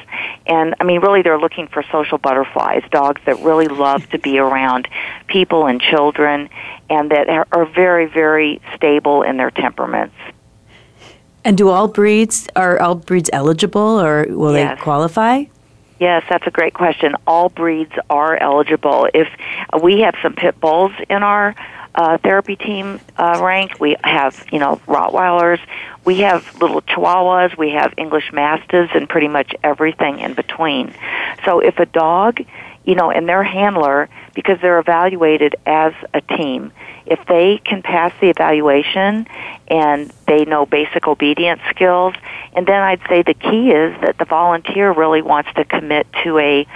And I mean, really, they're looking for social butterflies, dogs that really love to be around people and children, and that are, very, very stable in their temperaments. And do all breeds are all breeds eligible, or will Yes. they qualify? Yes, that's a great question. All breeds are eligible. If uh, we have some pit bulls in our uh, therapy team uh, rank. We have, you know, Rottweilers. We have little Chihuahuas. We have English Mastiffs and pretty much everything in between. So if a dog, you know, and their handler, because they're evaluated as a team, if they can pass the evaluation and they know basic obedience skills, and then I'd say the key is that the volunteer really wants to commit to a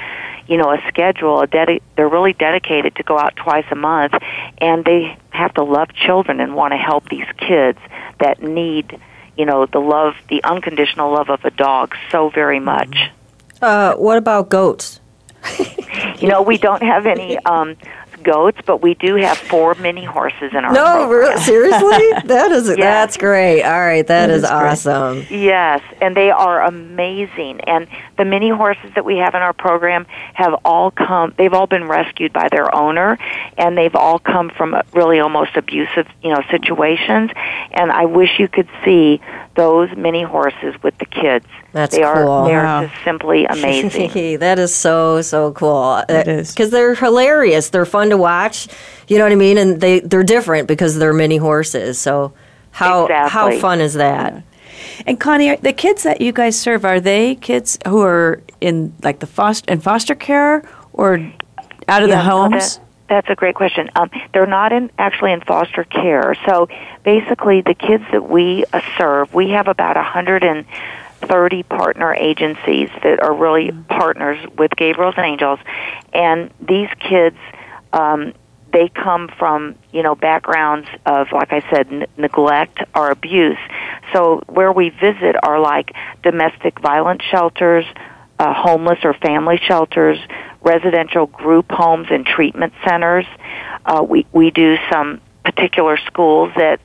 you know a schedule a they're really dedicated to go out twice a month and they have to love children and want to help these kids that need you know the love the unconditional love of a dog so very much. Uh, what about goats *laughs* you know we don't have any *laughs* um goats, but we do have four mini horses in our no, program. seriously, *laughs* that is Yes. that's great. All right, That that is, is awesome. Yes, and they are amazing. And the mini horses that we have in our program have all come. They've all been rescued by their owner, and they've all come from really almost abusive, you know, situations. And I wish you could see those mini horses with the kids. That's they are cool. they're Wow. just simply *laughs* amazing. that is so so cool. It uh, is. because they're hilarious. They're fun to watch. You know what I mean? And they they're different because they're mini horses. So how how fun is that? And Connie, are the kids that you guys serve are they kids who are in like the foster in foster care or out of Yeah, the no, homes? That- that's a great question. Um, they're not in actually in foster care. So basically, the kids that we uh, serve, we have about a 130 partner agencies that are really partners with Gabriel's Angels, and these kids. Um, they come from you know backgrounds of like I said n- neglect or abuse. So where we visit are like domestic violence shelters, uh, homeless or family shelters, residential group homes and treatment centers. Uh, we we do some particular schools that.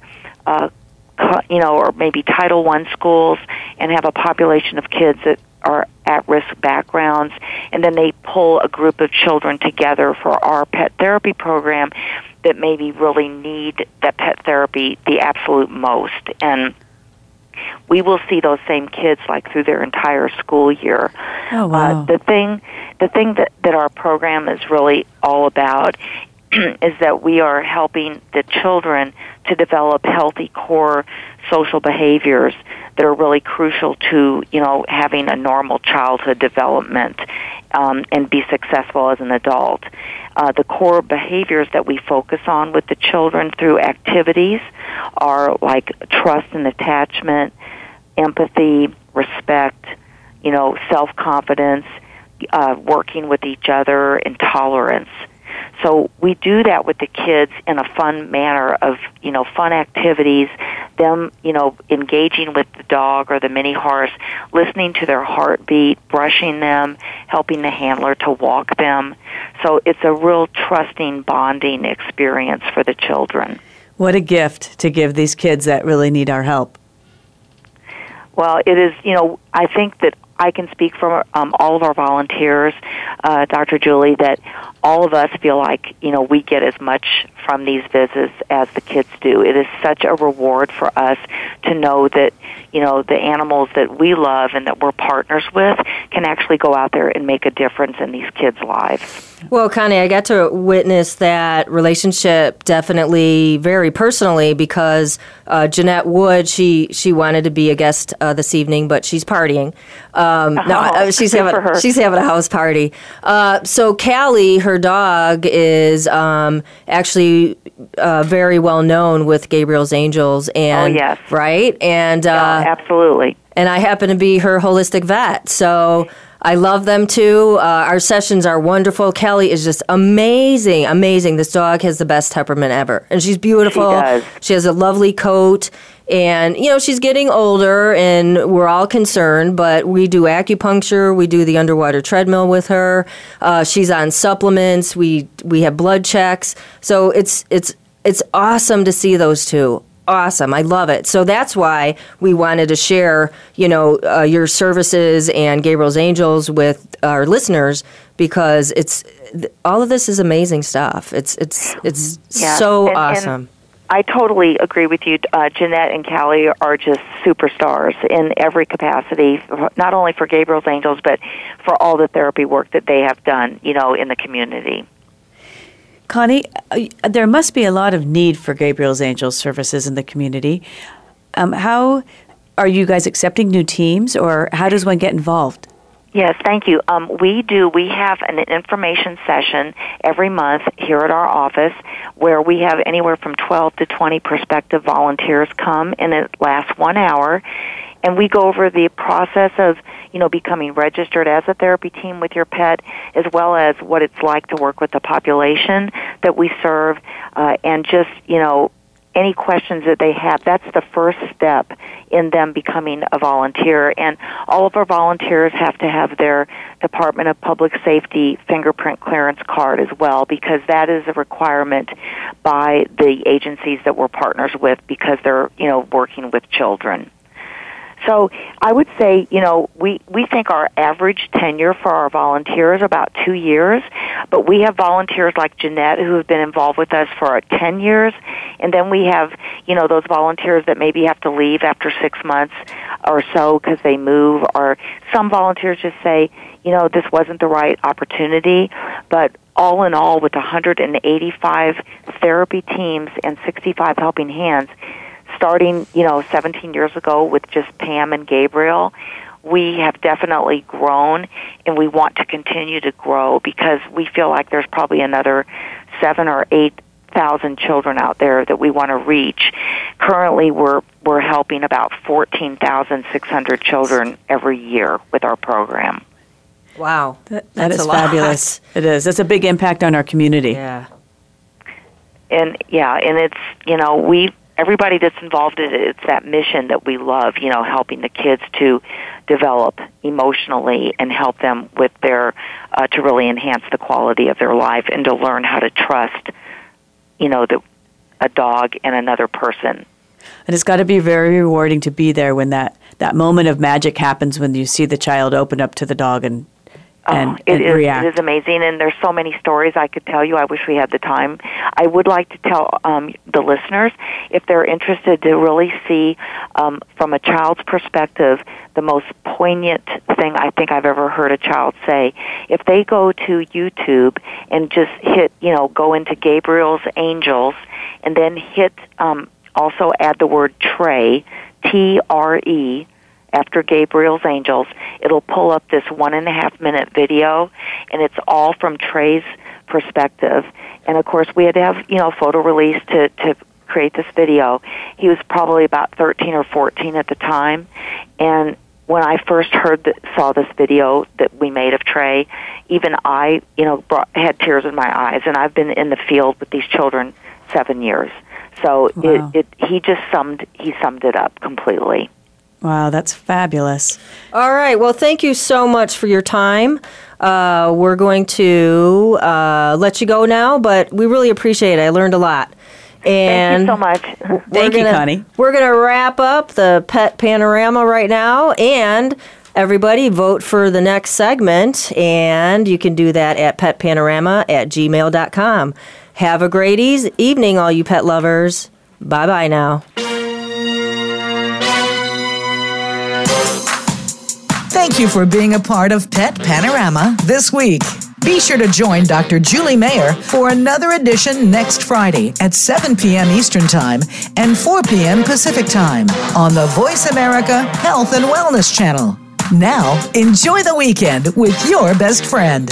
Uh, you know, or maybe Title One schools, and have a population of kids that are at risk backgrounds, and then they pull a group of children together for our pet therapy program that maybe really need that pet therapy the absolute most. And we will see those same kids like through their entire school year. Oh, wow. Uh, the thing, the thing that that our program is really all about *clears throat* is that we are helping the children to develop healthy core social behaviors that are really crucial to you know having a normal childhood development um, and be successful as an adult. Uh, the core behaviors that we focus on with the children through activities are like trust and attachment, empathy, respect, you know, self confidence, uh, working with each other, and tolerance. So we do that with the kids in a fun manner of, you know, fun activities, them, you know, engaging with the dog or the mini horse, listening to their heartbeat, brushing them, helping the handler to walk them. So it's a real trusting, bonding experience for the children. What a gift to give these kids that really need our help. Well, it is, you know, I think that I can speak for um, all of our volunteers, uh, Dr. Julie, that all of us feel like, you know, we get as much from these visits as the kids do. It is such a reward for us to know that, you know, the animals that we love and that we're partners with can actually go out there and make a difference in these kids' lives. Well, Connie, I got to witness that relationship definitely very personally because uh, Jeanette Wood, she she wanted to be a guest uh, this evening, but she's partying. Um, no, uh, she's having she's having a house party. Uh, so Callie, her dog, is um, actually uh, very well known with Gabriel's Angels, and Oh, yes. right, and uh, Absolutely. and I happen to be her holistic vet. So I love them too. Uh, our sessions are wonderful. Kelly is just amazing, amazing. This dog has the best temperament ever, and she's beautiful. She. She has a lovely coat. And, you know, she's getting older and we're all concerned, but we do acupuncture. We do the underwater treadmill with her. Uh, she's on supplements. We, we have blood checks. So it's, it's, it's awesome to see those two. Awesome. I love it. So that's why we wanted to share, you know, uh, your services and Gabriel's Angels with our listeners because it's all of this is amazing stuff. It's it's it's Yeah. so And- and awesome. I totally agree with you. Uh, Jeanette and Callie are just superstars in every capacity, not only for Gabriel's Angels, but for all the therapy work that they have done, you know, in the community. Connie, uh, there must be a lot of need for Gabriel's Angels services in the community. Um, how are you guys accepting new teams, or how does one get involved? Yes, thank you. Um, we do. We have an information session every month here at our office where we have anywhere from 12 to 20 prospective volunteers come, and it lasts one hour. And we go over the process of, you know, becoming registered as a therapy team with your pet, as well as what it's like to work with the population that we serve, uh, and just, you know, any questions that they have. That's the first step in them becoming a volunteer. And all of our volunteers have to have their Department of Public Safety fingerprint clearance card as well because that is a requirement by the agencies that we're partners with because they're, you know, working with children. So I would say, you know, we, we think our average tenure for our volunteers about two years, but we have volunteers like Jeanette who have been involved with us for 10 years, and then we have, you know, those volunteers that maybe have to leave after six months or so because they move, or some volunteers just say, you know, this wasn't the right opportunity, but all in all, with 185 therapy teams and 65 helping hands, starting, you know, 17 years ago with just Pam and Gabriel, we have definitely grown and we want to continue to grow because we feel like there's probably another seven or eight thousand children out there that we want to reach. Currently, we're we're helping about fourteen thousand six hundred children every year with our program. Wow, that, that is fabulous. *laughs* It is. That's a big impact on our community. Yeah. And yeah, and it's you know we everybody that's involved in it, it's that mission that we love, you know, helping the kids to develop emotionally and help them with their, uh, to really enhance the quality of their life and to learn how to trust, you know, the, a dog and another person. And it's got to be very rewarding to be there when that, that moment of magic happens when you see the child open up to the dog and and, oh, it and is, react. It is amazing, and there's so many stories I could tell you. I wish we had the time. I would like to tell um, the listeners if they're interested to really see um, from a child's perspective the most poignant thing I think I've ever heard a child say. If they go to YouTube and just hit, you know, go into Gabriel's Angels, and then hit um, also add the word Trey, T R E after Gabriel's Angels, it'll pull up this one and a half minute video, and it's all from Trey's perspective. And of course, we had to have you know photo release to to create this video. He was probably about 13 or 14 at the time, and when I first heard that, saw this video that we made of Trey, even I, you know, brought, had tears in my eyes. And I've been in the field with these children seven years, so Wow. it, it he just summed he summed it up completely. Wow, that's fabulous. All right. Well, thank you so much for your time. Uh, we're going to uh, let you go now, but we really appreciate it. I learned a lot. And Thank you so much. we're Thank you, gonna- Connie. We're going to wrap up the pet panorama right now. And everybody vote for the next segment. And you can do that at petpanorama at gmail.com. Have a great eas evening, all you pet lovers. Bye bye now. Thank you for being a part of Pet Panorama this week. Be sure to join Dr. Julie Mayer for another edition next Friday at 7 p.m. Eastern Time and 4 p.m. Pacific Time on the Voice America Health and Wellness Channel. Now, enjoy the weekend with your best friend.